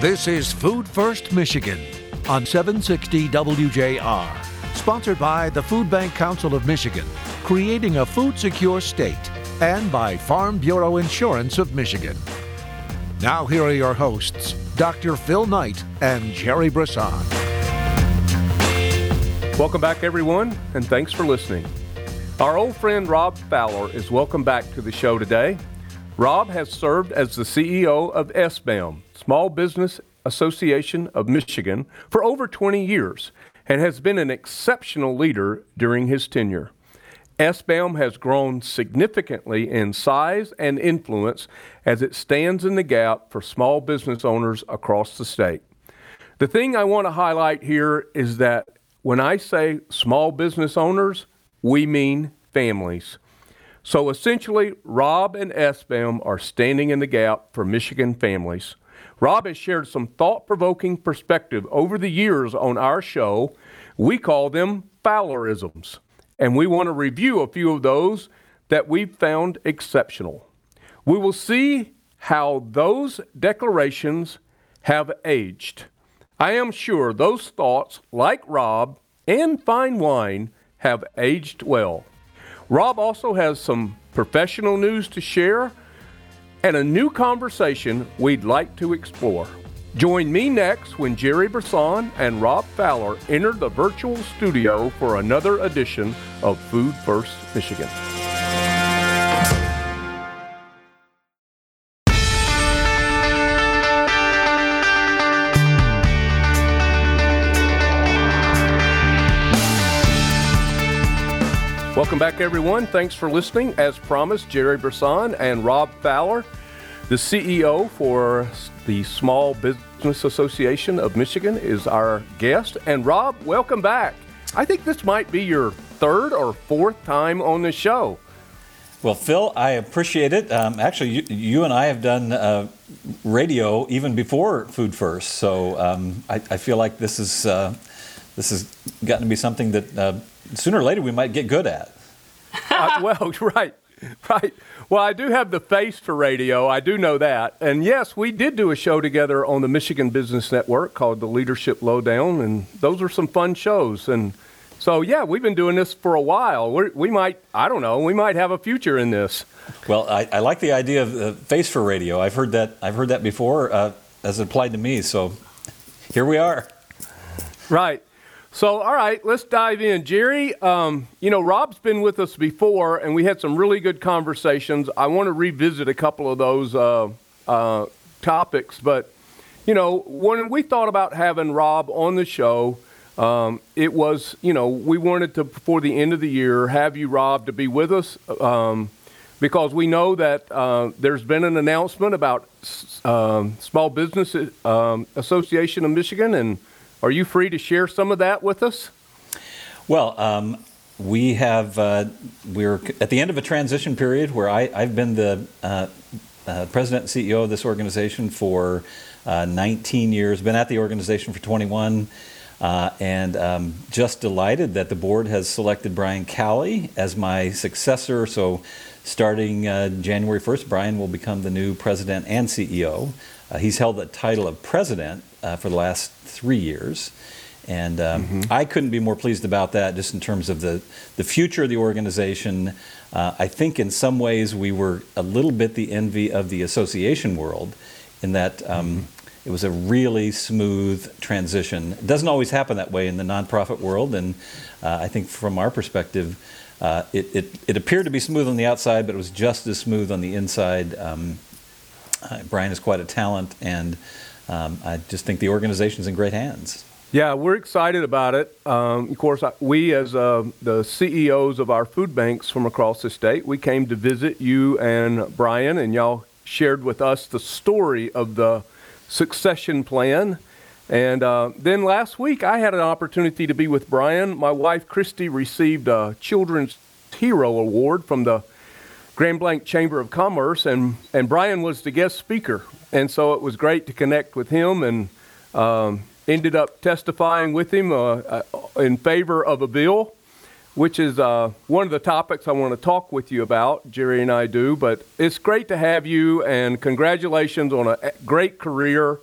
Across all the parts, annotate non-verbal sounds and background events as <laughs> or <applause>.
This is Food First Michigan on 760 WJR. Sponsored by the Food Bank Council of Michigan, creating a food secure state, and by Farm Bureau Insurance of Michigan. Now, here are your hosts, Dr. Phil Knight and Jerry Brisson. Welcome back, everyone, and thanks for listening. Our old friend Rob Fowler is welcome back to the show today. Rob has served as the CEO of SBAM, Small Business Association of Michigan, for over 20 years and has been an exceptional leader during his tenure. SBAM has grown significantly in size and influence as it stands in the gap for small business owners across the state. The thing I want to highlight here is that when I say small business owners, we mean families. So essentially, Rob and SBAM are standing in the gap for Michigan families. Rob has shared some thought provoking perspective over the years on our show. We call them Fowlerisms, and we want to review a few of those that we've found exceptional. We will see how those declarations have aged. I am sure those thoughts, like Rob and fine wine, have aged well. Rob also has some professional news to share and a new conversation we'd like to explore. Join me next when Jerry Brisson and Rob Fowler enter the virtual studio for another edition of Food First Michigan. Welcome back, everyone. Thanks for listening. As promised, Jerry Brisson and Rob Fowler, the CEO for the Small Business Association of Michigan, is our guest. And Rob, welcome back. I think this might be your third or fourth time on the show. Well, Phil, I appreciate it. Um, actually, you, you, and I have done uh, radio even before Food First, so um, I, I, feel like this is uh, this has gotten to be something that uh, sooner or later we might get good at. Uh, <laughs> well, right, right. Well, I do have the face for radio. I do know that. And yes, we did do a show together on the Michigan Business Network called the Leadership Lowdown, and those are some fun shows. And so, yeah, we've been doing this for a while. We're, we might, I don't know, we might have a future in this. Well, I, I like the idea of the face for radio. I've heard that. I've heard that before, uh, as it applied to me. So, here we are. Right. So, all right, let's dive in. Jerry, um, you know, Rob's been with us before, and we had some really good conversations. I want to revisit a couple of those uh, uh, topics, but, you know, when we thought about having Rob on the show, um, it was, you know, we wanted to, before the end of the year, have you, Rob, to be with us um, because we know that uh, there's been an announcement about um, Small Business um, Association of Michigan and are you free to share some of that with us? Well, um, we have uh, we're at the end of a transition period where I, have been the uh, uh, president and CEO of this organization for uh, 19 years. Been at the organization for 21. Uh, and um, just delighted that the board has selected Brian Calley as my successor. So, starting uh, January 1st, Brian will become the new president and CEO. Uh, he's held the title of president uh, for the last three years. And um, mm-hmm. I couldn't be more pleased about that, just in terms of the, the future of the organization. Uh, I think in some ways we were a little bit the envy of the association world, in that um, mm-hmm. it was a really smooth transition. It doesn't always happen that way in the nonprofit world, and uh, I think from our perspective, uh, it, it, it, appeared to be smooth on the outside, but it was just as smooth on the inside. Um, uh, Brian is quite a talent, and um, I just think the organization's in great hands. Yeah, we're excited about it. Um, of course, we, as uh, the CEOs of our food banks from across the state, we came to visit you and Brian, and y'all shared with us the story of the succession plan. And uh, then last week, I had an opportunity to be with Brian. My wife, Christy, received a Children's Hero Award from the Grand Blanc Chamber of Commerce, and, and Brian was the guest speaker. And so it was great to connect with him and um, ended up testifying with him uh, uh, in favor of a bill, which is uh, one of the topics I want to talk with you about. Jerry and I do. But it's great to have you, and congratulations on a great career.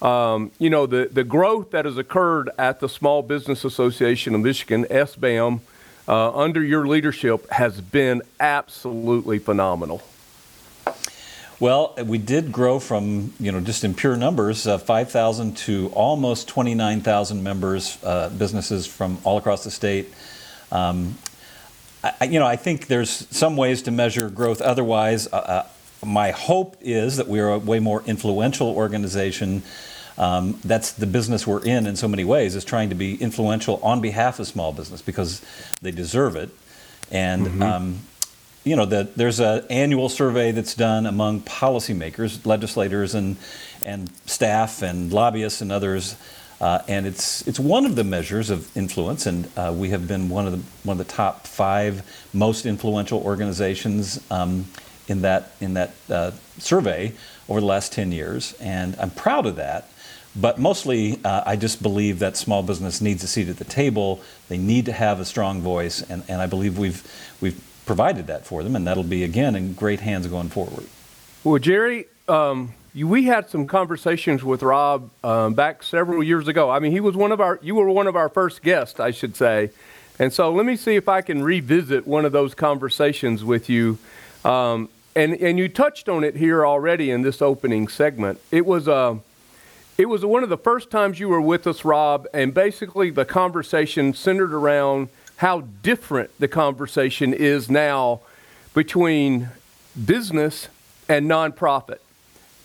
um, you know, the, the growth that has occurred at the Small Business Association of Michigan, SBAM, uh, under your leadership has been absolutely phenomenal. Well, we did grow from, you know, just in pure numbers, uh, 5,000 to almost 29,000 members, uh, businesses from all across the state. Um, I, you know, I think there's some ways to measure growth otherwise. Uh, uh my hope is that we're a way more influential organization. Um, that's the business we're in in so many ways, is trying to be influential on behalf of small business because they deserve it. And mm-hmm. um, you know, the, there's an annual survey that's done among policymakers, legislators, and and staff, and lobbyists, and others, uh, and it's it's one of the measures of influence. And uh, we have been one of the one of the top five most influential organizations um, in that in that uh, survey over the last ten years, and I'm proud of that. But mostly, uh, I just believe that small business needs a seat at the table. They need to have a strong voice, and, and I believe we've we've provided that for them, and that'll be again in great hands going forward. Well, Jerry, um, you, we had some conversations with Rob um, back several years ago. I mean, he was one of our, you were one of our first guests, I should say. And so let me see if I can revisit one of those conversations with you. Um, and, and you touched on it here already in this opening segment. It was, uh, it was one of the first times you were with us, Rob, and basically the conversation centered around how different the conversation is now between business and nonprofit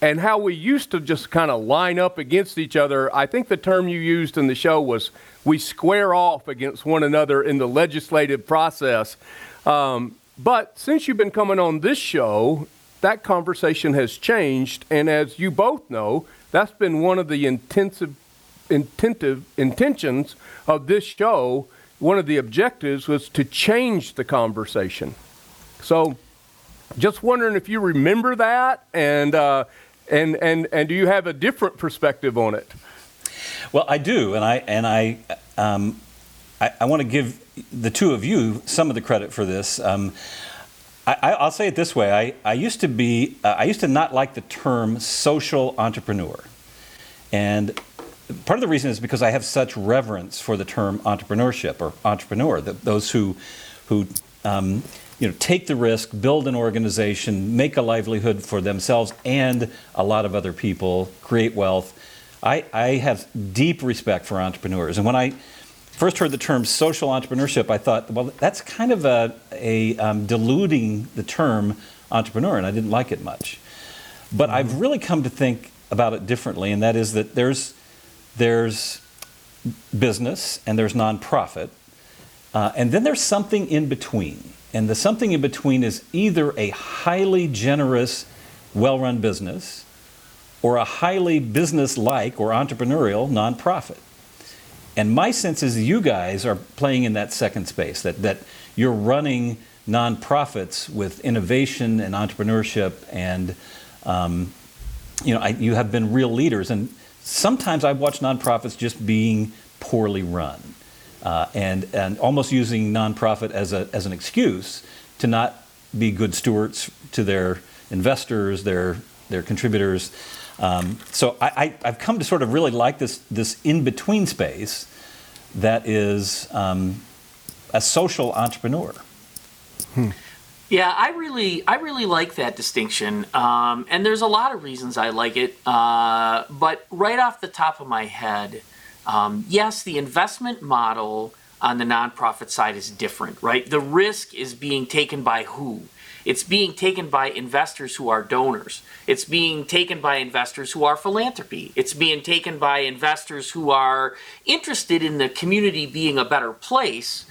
and how we used to just kind of line up against each other. I think the term you used in the show was we square off against one another in the legislative process. Um, but since you've been coming on this show, that conversation has changed. And as you both know, that's been one of the intensive, intensive intentions of this show one of the objectives was to change the conversation. So, just wondering if you remember that, and uh, and and and do you have a different perspective on it? Well, I do, and I and I um, I, I want to give the two of you some of the credit for this. Um, I, will say it this way: I, I used to be uh, I used to not like the term social entrepreneur, and part of the reason is because I have such reverence for the term entrepreneurship or entrepreneur, that those who, who um, you know, take the risk, build an organization, make a livelihood for themselves and a lot of other people, create wealth. I, I have deep respect for entrepreneurs. And when I first heard the term social entrepreneurship, I thought, well, that's kind of a, a um, diluting the term entrepreneur, and I didn't like it much. But. I've really come to think about it differently, and that is that there's there's business and there's nonprofit, uh, and then there's something in between. And the something in between is either a highly generous, well run business or a highly business like or entrepreneurial nonprofit. And my sense is you guys are playing in that second space, that, that you're running nonprofits with innovation and entrepreneurship, and um, you know, I, you have been real leaders. And sometimes I've watched nonprofits just being poorly run uh, and, and almost using nonprofit as, a, as an excuse to not be good stewards to their investors, their, their contributors. Um, so I, I, have come to sort of really like this, this in between space that is um, a social entrepreneur. Hmm. Yeah, I really, I really like that distinction, um, and there's a lot of reasons I like it. Uh, but right off the top of my head, um, yes, the investment model on the nonprofit side is different, right? The risk is being taken by who? It's being taken by investors who are donors. It's being taken by investors who are philanthropy. It's being taken by investors who are interested in the community being a better place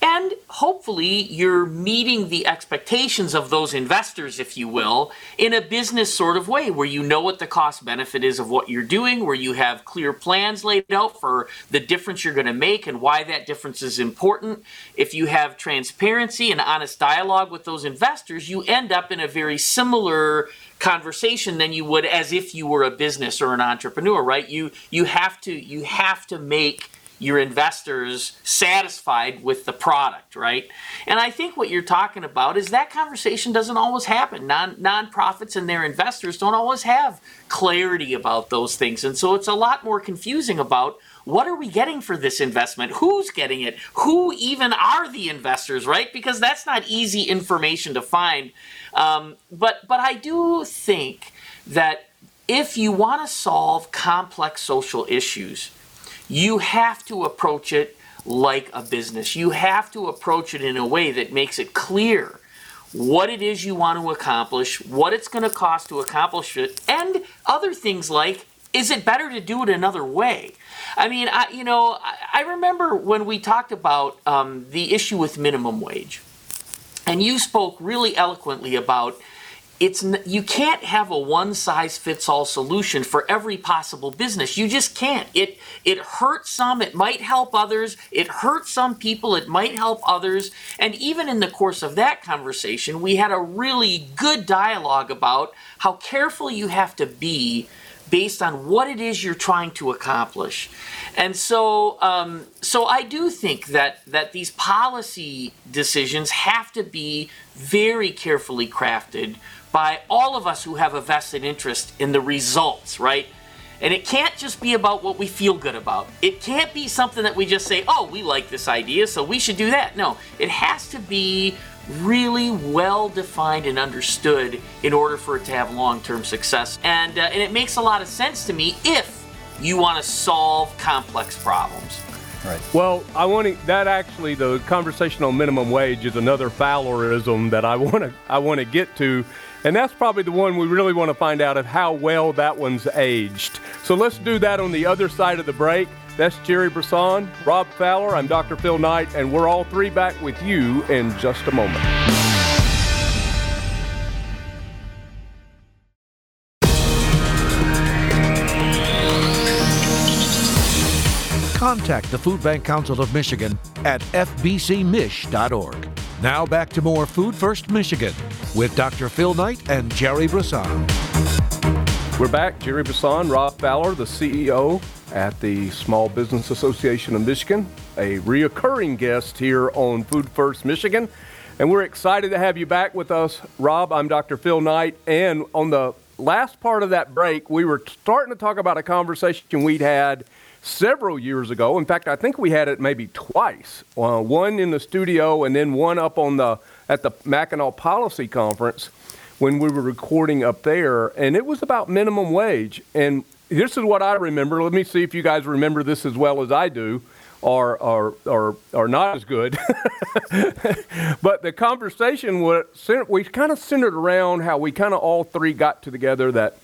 and hopefully, you're meeting the expectations of those investors, if you will, in a business sort of way where you know what the cost benefit is of what you're doing, where you have clear plans laid out for the difference you're going to make and why that difference is important. If you have transparency and honest dialogue with those investors, you end up in a very similar conversation than you would as if you were a business or an entrepreneur, right? You you have to you have to make your investors satisfied with the product, right? And I think what you're talking about is that conversation doesn't always happen. Non nonprofits and their investors don't always have clarity about those things. And so it's a lot more confusing about what are we getting for this investment? Who's getting it? Who even are the investors, right? Because that's not easy information to find. Um, but but I do think that if you want to solve complex social issues, you have to approach it like a business. You have to approach it in a way that makes it clear what it is you want to accomplish, what it's going to cost to accomplish it, and other things like is it better to do it another way? I mean, I, you know, I, I remember when we talked about um, the issue with minimum wage, and you spoke really eloquently about it's you can't have a one size fits all solution for every possible business. You just can't. It it hurts some it might help others it hurts some people it might help others. And even in the course of that conversation we had a really good dialogue about how careful you have to be based on what it is you're trying to accomplish. And so um, so I do think that that these policy decisions have to be very carefully crafted by all of us who have a vested interest in the results, right? And it can't just be about what we feel good about. It can't be something that we just say, oh, we like this idea, so we should do that. No, it has to be really well defined and understood in order for it to have long term success. And, uh, and it makes a lot of sense to me if you want to solve complex problems. Right. Well, I want to, that actually the conversation on minimum wage is another Fowlerism that I <laughs> want to I want to get to and that's probably the one we really want to find out of how well that one's aged. So let's do that on the other side of the break. That's Jerry Brisson, Rob Fowler, I'm Dr. Phil Knight, and we're all three back with you in just a moment. Contact the Food Bank Council of Michigan at fbcmich.org. Now back to more Food First Michigan with Dr. Phil Knight and Jerry Brisson. We're back. Jerry Brisson, Rob Fowler, the CEO at the Small Business Association of Michigan, a reoccurring guest here on Food First Michigan. And we're excited to have you back with us, Rob. I'm Dr. Phil Knight. And on the last part of that break, we were starting to talk about a conversation we'd had several years ago. In fact, I think we had it maybe twice. Uh, one in the studio and then one up on the at the Mackinac Policy Conference when we were recording up there, and it was about minimum wage. And this is what I remember. Let me see if you guys remember this as well as I do. Or, or, or, or not as good. <laughs> but the conversation was, we kind of centered around how we kind of all three got together that,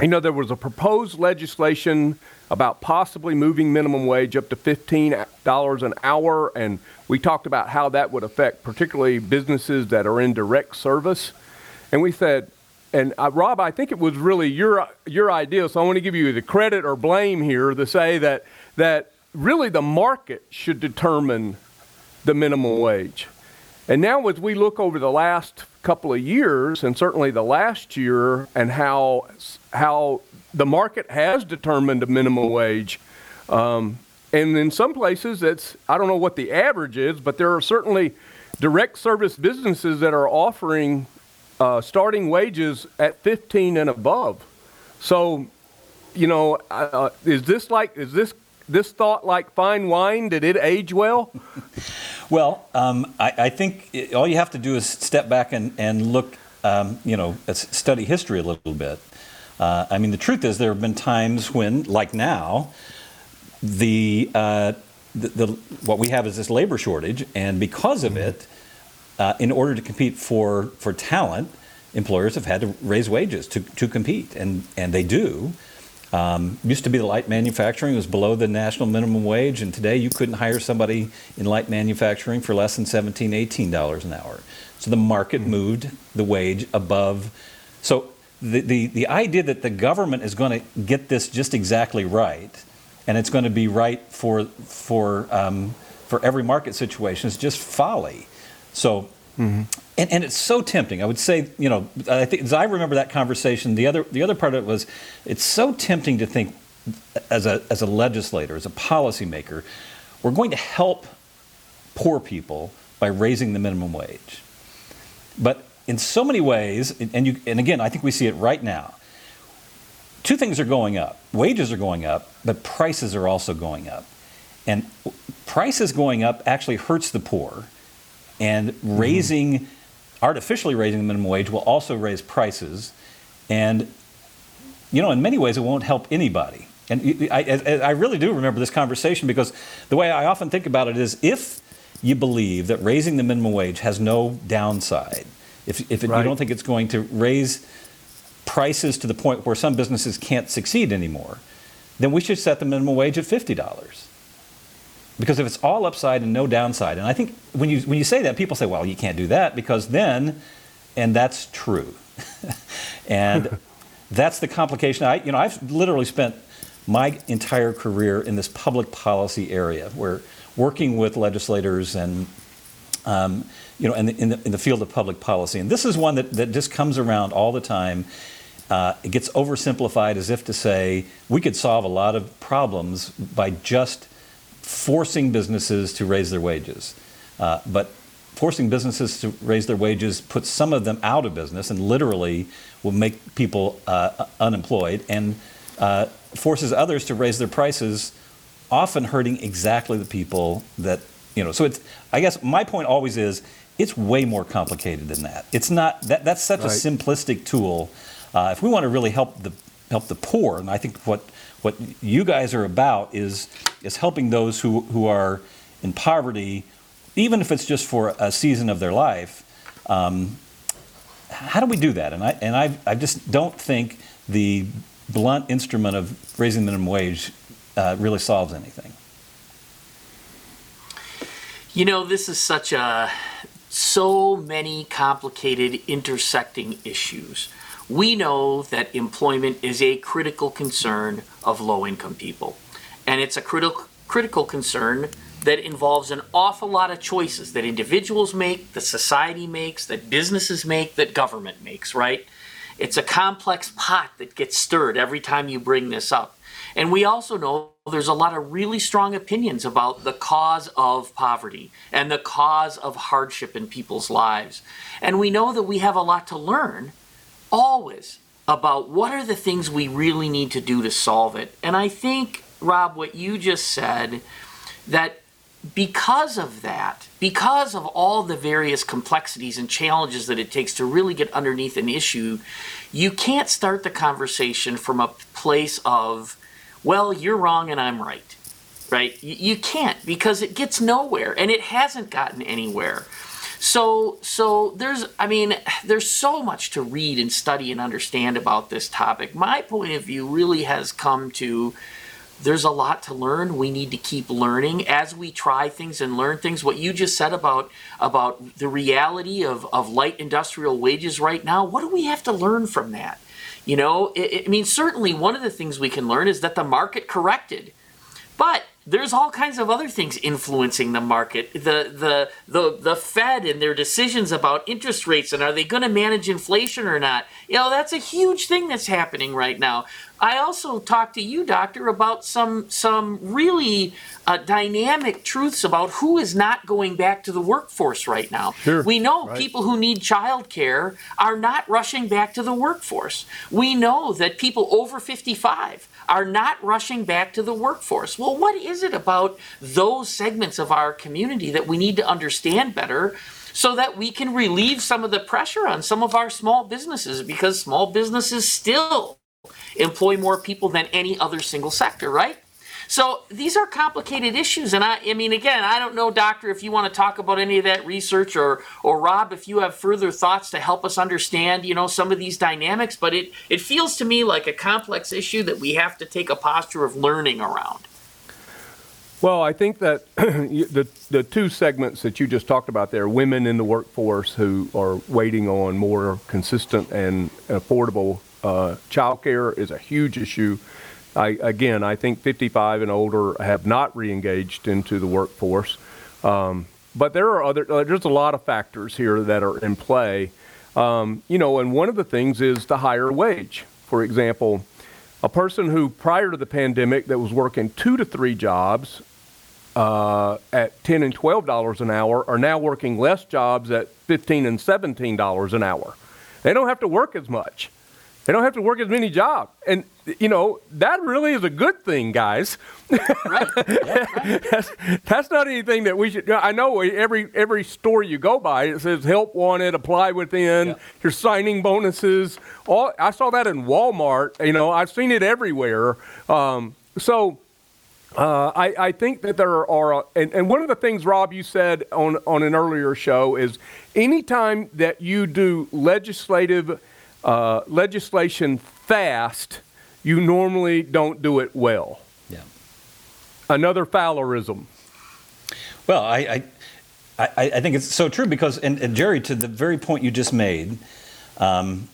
you know, there was a proposed legislation about possibly moving minimum wage up to $15 an hour. And we talked about how that would affect particularly businesses that are in direct service. And we said, and uh, Rob, I think it was really your, your idea, so I want to give you the credit or blame here to say that, that really the market should determine the minimum wage. And now, as we look over the last couple of years, and certainly the last year, and how, how the market has determined a minimum wage. Um, and in some places, it's, I don't know what the average is, but there are certainly direct service businesses that are offering uh, starting wages at 15 and above. So, you know, uh, is this like, is this this thought like fine wine? Did it age well? <laughs> well, um, I, I, think all you have to do is step back and, and look, um, you know, study history a little bit. Uh, I mean, the truth is, there have been times when, like now, the, uh, the, the, what we have is this labor shortage, and because of it, uh, in order to compete for, for talent, employers have had to raise wages to, to compete, and, and they do. Um, used to be the light manufacturing was below the national minimum wage, and today you couldn't hire somebody in light manufacturing for less than $17, $18 an hour. So the market mm-hmm. moved the wage above. So the, the, the idea that the government is going to get this just exactly right, and it's going to be right for, for, um, for every market situation is just folly. So, mm-hmm. and, and it's so tempting. I would say, you know, I think as I remember that conversation, the other, the other part of it was it's so tempting to think, as a, as a legislator, as a policymaker, we're going to help poor people by raising the minimum wage. But in so many ways, and, you, and again, I think we see it right now, two things are going up. Wages are going up, but prices are also going up. And prices going up actually hurts the poor. And mm-hmm. raising, mm-hmm. artificially raising the minimum wage will also raise prices. And, you know, in many ways, it won't help anybody. And I, I really do remember this conversation because the way I often think about it is if you believe that raising the minimum wage has no downside, if, if it, right. you don't think it's going to raise prices to the point where some businesses can't succeed anymore, then we should set the minimum wage at $50. Because if it's all upside and no downside, and I think when you, when you say that, people say, well, you can't do that because then, and that's true. <laughs> and <laughs> that's the complication. I, you know, I've literally spent my entire career in this public policy area where working with legislators and um, you know, in the, in, the, in the, field of public policy. And this is one that, that just comes around all the time. Uh, it gets oversimplified as if to say we could solve a lot of problems by just forcing businesses to raise their wages. Uh, but forcing businesses to raise their wages puts some of them out of business and literally will make people uh, unemployed and uh, forces others to raise their prices, often hurting exactly the people that, you know. So it's, I guess my point always is it's way more complicated than that. It's not, that, that's such right. a simplistic tool. Uh, if we want to really help the, help the poor, and I think what, what you guys are about is, is helping those who, who are in poverty, even if it's just for a season of their life. Um, how do we do that? And I, and I, I just don't think the blunt instrument of raising the minimum wage uh, really solves anything. You know, this is such a so many complicated intersecting issues. We know that employment is a critical concern of low income people. And it's a critical critical concern that involves an awful lot of choices that individuals make, that society makes, that businesses make, that government makes, right? It's a complex pot that gets stirred every time you bring this up. And we also know there's a lot of really strong opinions about the cause of poverty and the cause of hardship in people's lives. And we know that we have a lot to learn always about what are the things we really need to do to solve it. And I think, Rob, what you just said, that because of that, because of all the various complexities and challenges that it takes to really get underneath an issue, you can't start the conversation from a place of, well, you're wrong and I'm right. Right? You, can't because it gets nowhere and it hasn't gotten anywhere. So, so there's, I mean, there's so much to read and study and understand about this topic. My point of view really has come to there's a lot to learn. We need to keep learning as we try things and learn things. What you just said about about the reality of, of light industrial wages right now, what do we have to learn from that? You know, it, I mean, certainly one of the things we can learn is that the market corrected. But there's all kinds of other things influencing the market. The the the the Fed and their decisions about interest rates and are they going to manage inflation or not? You know, that's a huge thing that's happening right now. I also talked to you, doctor, about some some really uh, dynamic truths about who is not going back to the workforce right now. Sure. We know right. people who need child care are not rushing back to the workforce. We know that people over 55 are not rushing back to the workforce. Well, what is it about those segments of our community that we need to understand better so that we can relieve some of the pressure on some of our small businesses because small businesses still employ more people than any other single sector, right? So these are complicated issues, and I, I mean, again, I don't know, Doctor, if you want to talk about any of that research, or, or Rob, if you have further thoughts to help us understand, you know, some of these dynamics. But it, it feels to me like a complex issue that we have to take a posture of learning around. Well, I think that <clears throat> the the two segments that you just talked about there, women in the workforce who are waiting on more consistent and affordable uh, child care, is a huge issue I, again, I think 55 and older have not reengaged into the workforce. Um, but there are other, uh, there's a lot of factors here that are in play. Um, you know, and one of the things is the higher wage. For example, a person who prior to the pandemic that was working two to three jobs uh, at 10 and 12 dollars an hour are now working less jobs at 15 and 17 dollars an hour. They don't have to work as much. They don't have to work as many jobs. And, you know, that really is a good thing, guys. Right. <laughs> Yeah, right. that's, that's not anything that we should. I know every every store you go by, it says help wanted, apply within, Yeah. your signing bonuses. All I saw that in Walmart. You know, I've seen it everywhere. Um, so uh, I, I think that there are, and, and one of the things, Rob, you said on, on an earlier show is anytime that you do legislative uh, legislation fast, you normally don't do it well. Yeah. Another Fowlerism. Well, I, I, I, think it's so true because, and, and Jerry, to the very point you just made, um,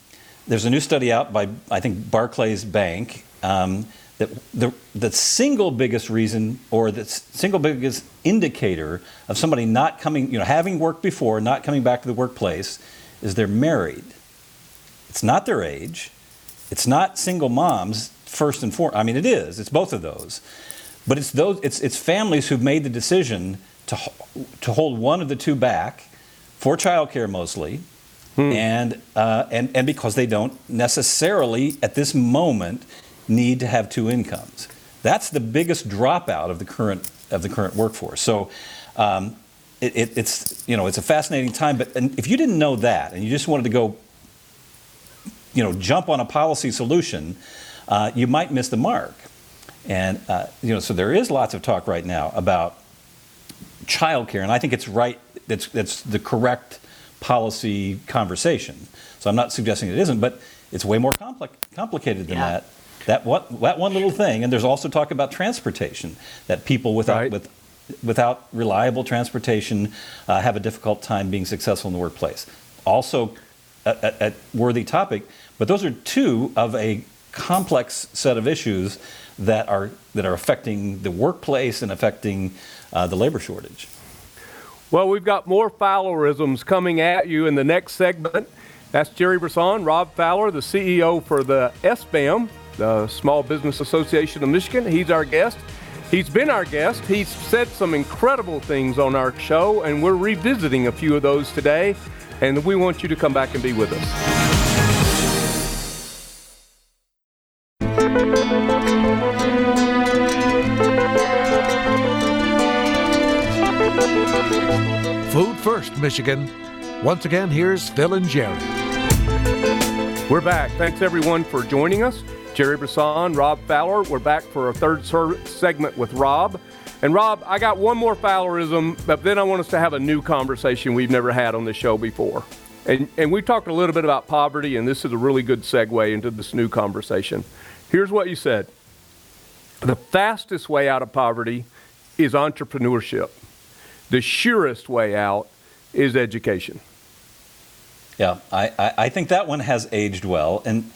there's a new study out by, I think, Barclays Bank um, that the, the single biggest reason or the single biggest indicator of somebody not coming, you know, having worked before, not coming back to the workplace is they're married. It's not their age. It's not single moms first and foremost. I mean, it is. It's both of those. But it's those. It's it's families who've made the decision to to hold one of the two back for childcare mostly, and uh, and and because they don't necessarily at this moment need to have two incomes. That's the biggest dropout of the current of the current workforce. So. Um, it, it, it's you know it's a fascinating time, but and if you didn't know that and you just wanted to go you know, jump on a policy solution, uh, you might miss the mark. And uh, you know, so there is lots of talk right now about childcare, and I think it's right. That's that's the correct policy conversation. So I'm not suggesting it isn't, but it's way more compli- complicated than Yeah. that. That what that one little thing, and there's also talk about transportation that people without Right. with without reliable transportation uh, have a difficult time being successful in the workplace. Also, a, a, a worthy topic, but those are two of a complex set of issues that are that are affecting the workplace and affecting uh, the labor shortage. Well, we've got more Fowlerisms coming at you in the next segment. That's Jerry Brisson, Rob Fowler, the CEO for the SBAM, the Small Business Association of Michigan. He's our guest. He's been our guest. He's said some incredible things on our show, and we're revisiting a few of those today. And we want you to come back and be with us. Michigan. Once again, here's Phil and Jerry. We're back. Thanks everyone for joining us. Jerry Brisson, Rob Fowler. We're back for a third ser- segment with Rob. And Rob, I got one more Fowlerism, but then I want us to have a new conversation we've never had on the show before. And, and we talked a little bit about poverty, and this is a really good segue into this new conversation. Here's what you said The fastest way out of poverty is entrepreneurship, the surest way out is education. Yeah, I, I, think that one has aged well. And,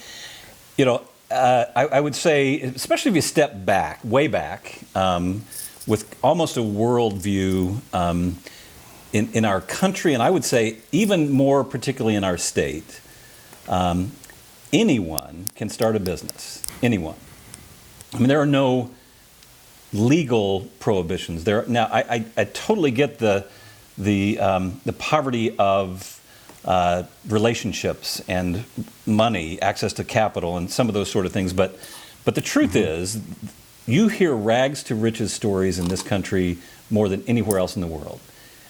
you know, uh, I, I would say, especially if you step back, way back, um, with almost a worldview um, in, in our country, and I would say even more particularly in our state, um, anyone can start a business. Anyone. I mean, there are no legal prohibitions. There now, I, I, I totally get the the um, the poverty of uh, relationships and money, access to capital, and some of those sort of things. But but the truth is, you hear rags to riches stories in this country more than anywhere else in the world.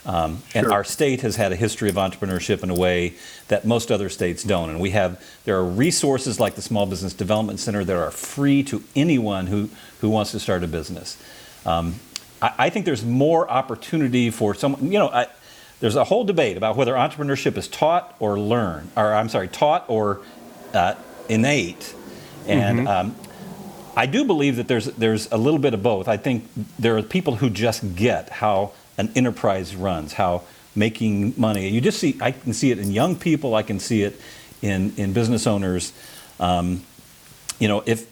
Um, And our state has had a history of entrepreneurship in a way that most other states don't. And we have there are resources like the Small Business Development Center that are free to anyone who who wants to start a business. Um, I, I think there's more opportunity for someone. You know, I, there's a whole debate about whether entrepreneurship is taught or learned, or I'm sorry, taught or uh, innate. And um, I do believe that there's there's a little bit of both. I think there are people who just get how an enterprise runs, how making money. You just see I can see it in young people. I can see it in in business owners. Um, you know, if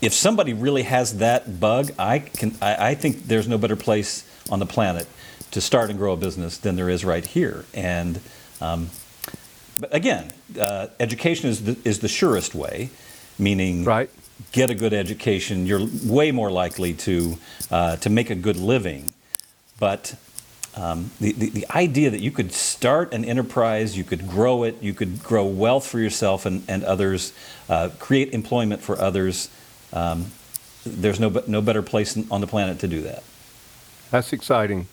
if somebody really has that bug, I can I, I think there's no better place on the planet to start and grow a business than there is right here. And um, but again, uh, education is the, is the surest way, meaning Right. get a good education, you're way more likely to uh, to make a good living. But um, the, the, the idea that you could start an enterprise, you could grow it, you could grow wealth for yourself and, and others, uh, create employment for others, um, there's no, no better place on the planet to do that. That's exciting.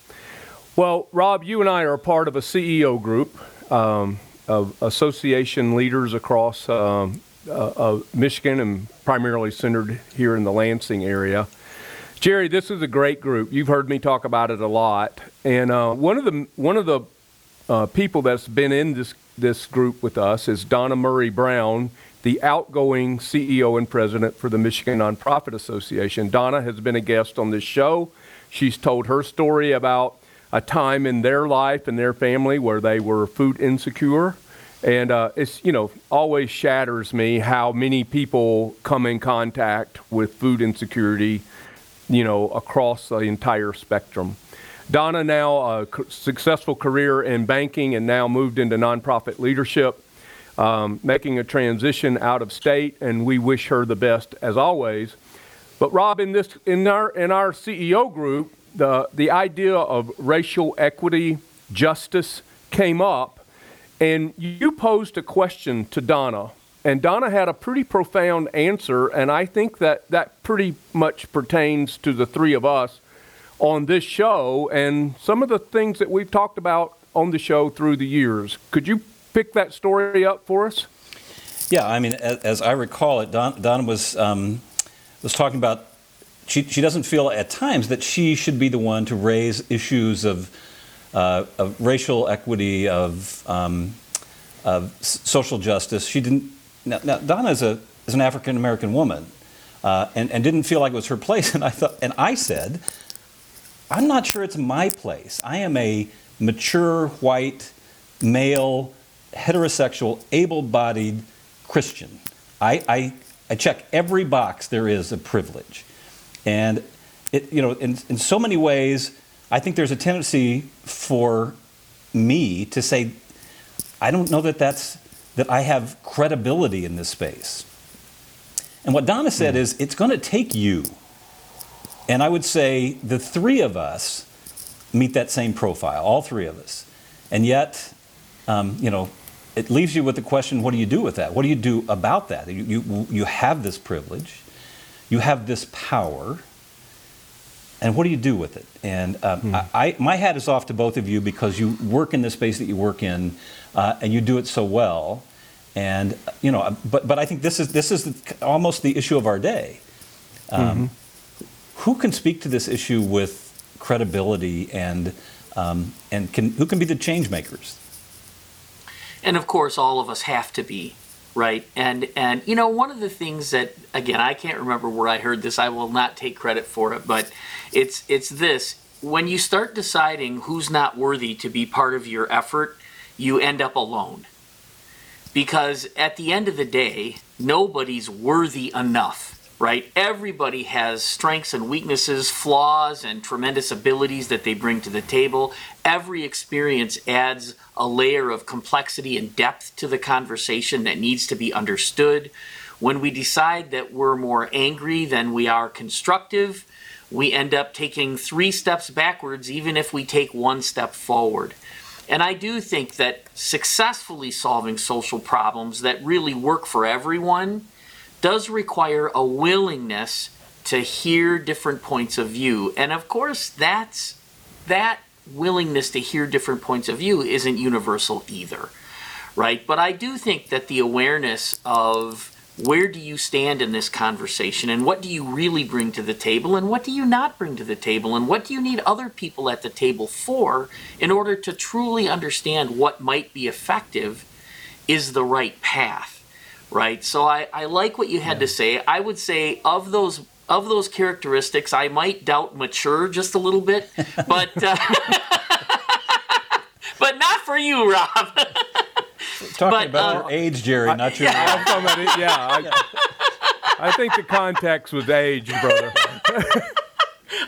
Well, Rob, you and I are part of a CEO group um, of association leaders across um, uh, Michigan and primarily centered here in the Lansing area. Jerry, this is a great group. You've heard me talk about it a lot, and uh, one of the one of the uh, people that's been in this this group with us is Donna Murray Brown, the outgoing CEO and president for the Michigan Nonprofit Association. Donna has been a guest on this show. She's told her story about a time in their life and their family where they were food insecure. And uh, it's, you know, always shatters me how many people come in contact with food insecurity you know, across the entire spectrum. Donna now a successful career in banking and now moved into nonprofit leadership, um, making a transition out of state, and we wish her the best as always. But Rob, in this in our in our CEO group, the the idea of racial equity, justice came up, and you posed a question to Donna and Donna had a pretty profound answer, and I think that that pretty much pertains to the three of us on this show and some of the things that we've talked about on the show through the years. Could you pick that story up for us? Yeah, I mean, as, as I recall it, Don, Donna was um, was talking about she she doesn't feel at times that she should be the one to raise issues of uh, of racial equity, of um, of social justice. She didn't now, now Donna is, a, is an African American woman uh, and, and didn't feel like it was her place. <laughs> And I, thought, and I said, I'm not sure it's my place. I am a mature, white, male, heterosexual, able bodied Christian. I, I, I check every box there is of privilege. And it, you know, in, in so many ways, I think there's a tendency for me to say, I don't know that that's that I have credibility in this space. And what Donna said mm. is, it's going to take you. And I would say the three of us meet that same profile, all three of us. And yet, um, you know, it leaves you with the question what do you do with that? What do you do about that? You, you, you have this privilege, you have this power, and what do you do with it? And um, hmm. I, I, my hat is off to both of you because you work in the space that you work in, uh, and you do it so well. And you know, but but I think this is this is almost the issue of our day. Um, mm-hmm. Who can speak to this issue with credibility and um, and can who can be the change makers? And of course, all of us have to be right. And and you know, one of the things that again, I can't remember where I heard this. I will not take credit for it, but it's it's this. When you start deciding who's not worthy to be part of your effort, you end up alone because at the end of the day, nobody's worthy enough, right? Everybody has strengths and weaknesses, flaws, and tremendous abilities that they bring to the table. Every experience adds a layer of complexity and depth to the conversation that needs to be understood. When we decide that we're more angry than we are constructive, we end up taking three steps backwards, even if we take one step forward. And I do think that successfully solving social problems that really work for everyone does require a willingness to hear different points of view. And of course, that's that willingness to hear different points of view isn't universal either. Right? But I do think that the awareness of where do you stand in this conversation and what do you really bring to the table and what do you not bring to the table and what do you need other people at the table for in order to truly understand what might be effective is the right path right so i, I like what you had yeah. to say i would say of those of those characteristics i might doubt mature just a little bit <laughs> but uh, <laughs> but not for you rob Talking but, about uh, your age, Jerry, not your <laughs> yeah. age. yeah, I, I think the context was age, brother.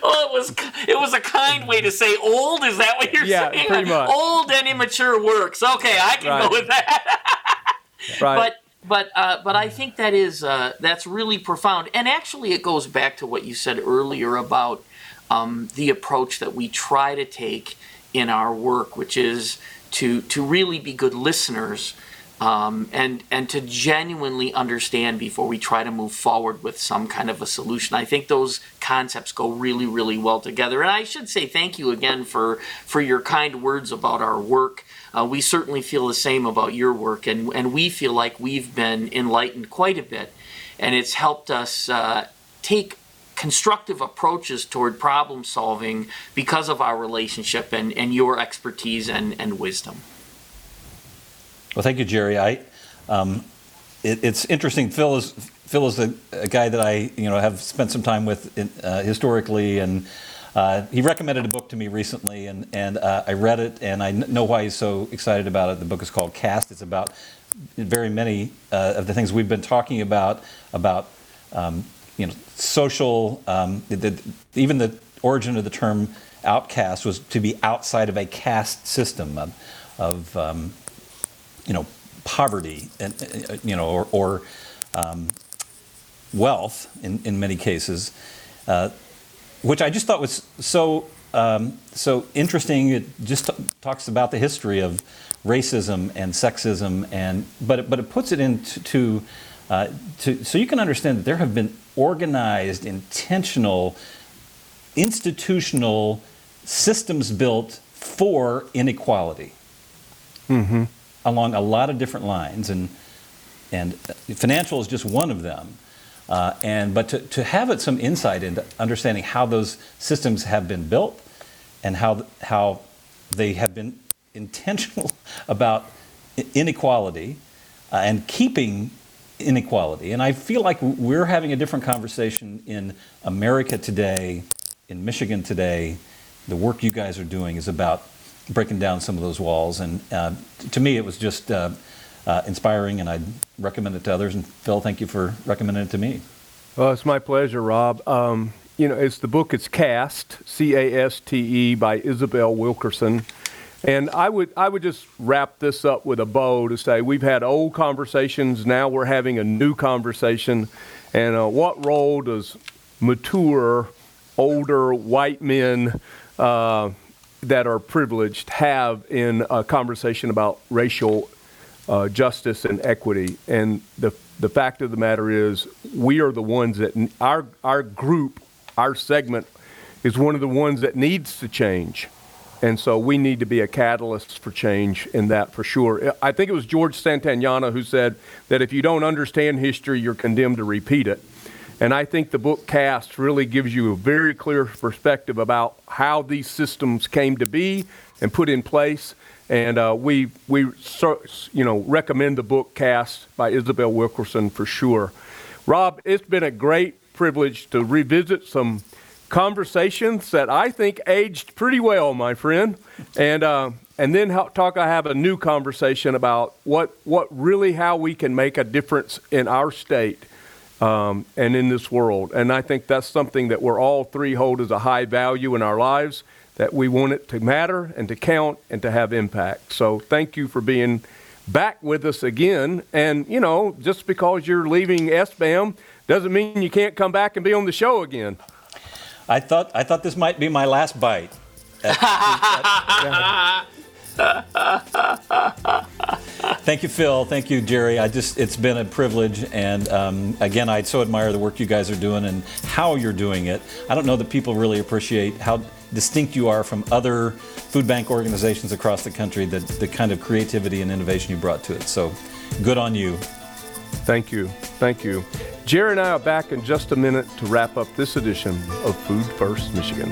well, it was it was a kind way to say old. Is that what you're yeah, saying? pretty much. Old and immature works. Okay, I can right. go with that. right. But but uh, but I think that is uh, that's really profound, and actually it goes back to what you said earlier about um, the approach that we try to take in our work, which is to to really be good listeners um, and and to genuinely understand before we try to move forward with some kind of a solution. I think those concepts go really really well together. And I should say thank you again for for your kind words about our work. Uh, we certainly feel the same about your work, and and we feel like we've been enlightened quite a bit, and it's helped us uh, take constructive approaches toward problem solving because of our relationship and, and your expertise and, and wisdom. Well, thank you, Jerry. I, um, it, it's interesting. Phil is Phil is a, a, guy that I you know have spent some time with in, uh, historically, and uh, he recommended a book to me recently, and and uh, I read it, and I know why he's so excited about it. The book is called Caste. It's about very many uh, of the things we've been talking about about um, you know social um, the, the, even the origin of the term outcast was to be outside of a caste system of, of um, you know, poverty, and uh, you know, or, or um, wealth in, in many cases, uh, which I just thought was so um, so interesting. It just t- talks about the history of racism and sexism, and but it, but it puts it into to, uh, to so you can understand that there have been organized, intentional, institutional systems built for inequality. Mm-hmm along a lot of different lines, and and financial is just one of them. Uh, and but to, to have it some insight into understanding how those systems have been built and how how they have been intentional <laughs> about inequality uh, and keeping inequality. And I feel like we're having a different conversation in America today, in Michigan today. The work you guys are doing is about breaking down some of those walls. And uh, to me, it was just uh, inspiring, and I'd recommend it to others. And Phil, thank you for recommending it to me. Well, it's my pleasure, Rob. Um, you know, it's the book. It's Caste, C-A-S-T-E, by Isabel Wilkerson. And I would I would just wrap this up with a bow to say we've had old conversations. Now we're having a new conversation. And uh, what role does mature, older white men uh, that are privileged have in a conversation about racial uh, justice and equity. And the the fact of the matter is, we are the ones that our our group, our segment, is one of the ones that needs to change. And so we need to be a catalyst for change in that for sure. I think it was George Santayana who said that if you don't understand history, you're condemned to repeat it. And I think the book Caste really gives you a very clear perspective about how these systems came to be and put in place. And uh, we, we you know, recommend the book Caste by Isabel Wilkerson for sure. Rob, it's been a great privilege to revisit some conversations that I think aged pretty well, my friend. And, uh, and then talk, I have a new conversation about what, what really, how we can make a difference in our state um, and in this world. And I think that's something that we're all three hold as a high value in our lives, that we want it to matter and to count and to have impact. So thank you for being back with us again. And, you know, just because you're leaving SBAM doesn't mean you can't come back and be on the show again. I thought, I thought this might be my last bite. <laughs> Thank you, Phil. Thank you, Jerry. I just it's been a privilege, and um, again, I so admire the work you guys are doing and how you're doing it. I don't know that people really appreciate how distinct you are from other food bank organizations across the country. The the kind of creativity and innovation you brought to it. So, good on you. Thank you. Thank you. Jerry and I are back in just a minute to wrap up this edition of Food First Michigan.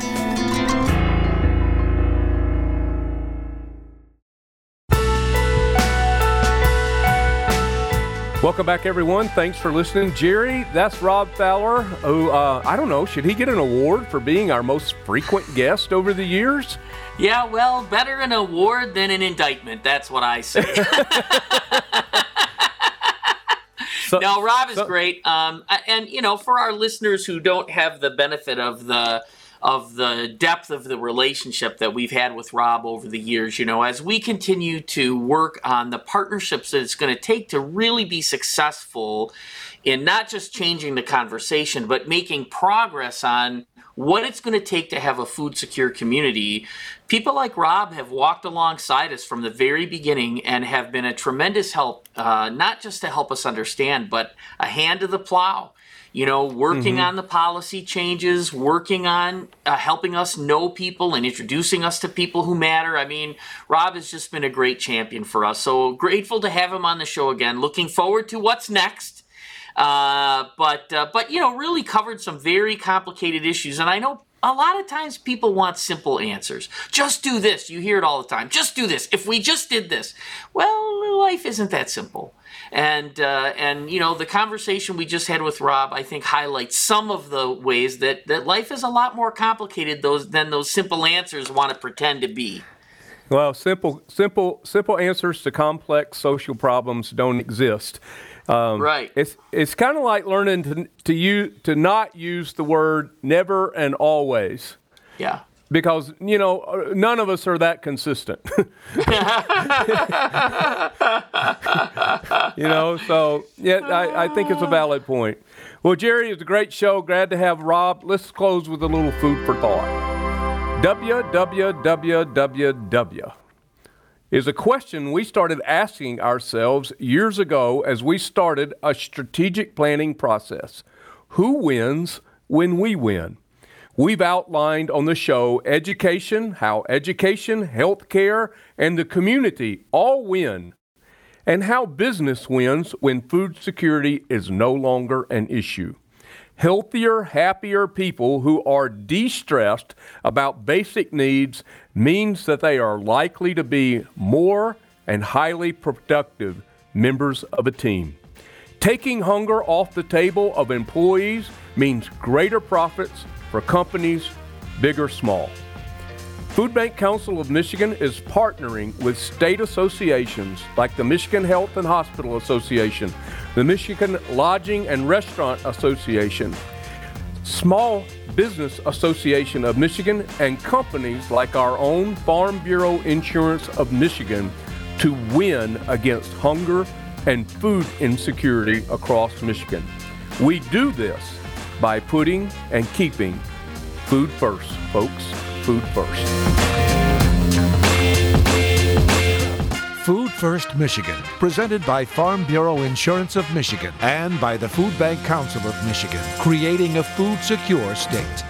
Welcome back, everyone. Thanks for listening. Jerry, that's Rob Fowler, who, uh, I don't know, should he get an award for being our most frequent guest over the years? Yeah, well, better an award than an indictment. That's what I say. <laughs> <laughs> so, no, Rob is so, great. Um, and, you know, for our listeners who don't have the benefit of the of the depth of the relationship that we've had with Rob over the years. You know, as we continue to work on the partnerships that it's going to take to really be successful in not just changing the conversation, but making progress on what it's going to take to have a food secure community. People like Rob have walked alongside us from the very beginning and have been a tremendous help, uh, not just to help us understand, but a hand to the plow you know, working mm-hmm. on the policy changes, working on uh, helping us know people and introducing us to people who matter. I mean, Rob has just been a great champion for us. So grateful to have him on the show again. Looking forward to what's next. Uh, but uh, but you know, really covered some very complicated issues, and I know a lot of times people want simple answers. Just do this. You hear it all the time. Just do this. If we just did this. Well, life isn't that simple. And uh, and you know the conversation we just had with Rob, I think highlights some of the ways that that life is a lot more complicated those than those simple answers want to pretend to be. Well, simple simple simple answers to complex social problems don't exist. Um, right. It's it's kind of like learning to to use to not use the word never and always. Yeah because you know uh, none of us are that consistent. <laughs> You know so yeah I, I, think it's a valid point. Well jerry it's a great show. Glad to have rob. Let's close with a little food for thought. Www is a question we started asking ourselves years ago as we started a strategic planning process. Who wins when we win We've outlined on the show education, how education, healthcare, and the community all win, and how business wins when food security is no longer an issue. Healthier, happier people who are de stressed about basic needs means that they are likely to be more and highly productive members of a team. Taking hunger off the table of employees means greater profits for companies, big or small. Food Bank Council of Michigan is partnering with state associations like the Michigan Health and Hospital Association, the Michigan Lodging and Restaurant Association, Small Business Association of Michigan, and companies like our own Farm Bureau Insurance of Michigan to win against hunger and food insecurity across Michigan. We do this by putting and keeping food first, folks. Food first. Food First Michigan, presented by Farm Bureau Insurance of Michigan and by the Food Bank Council of Michigan, creating a food secure state.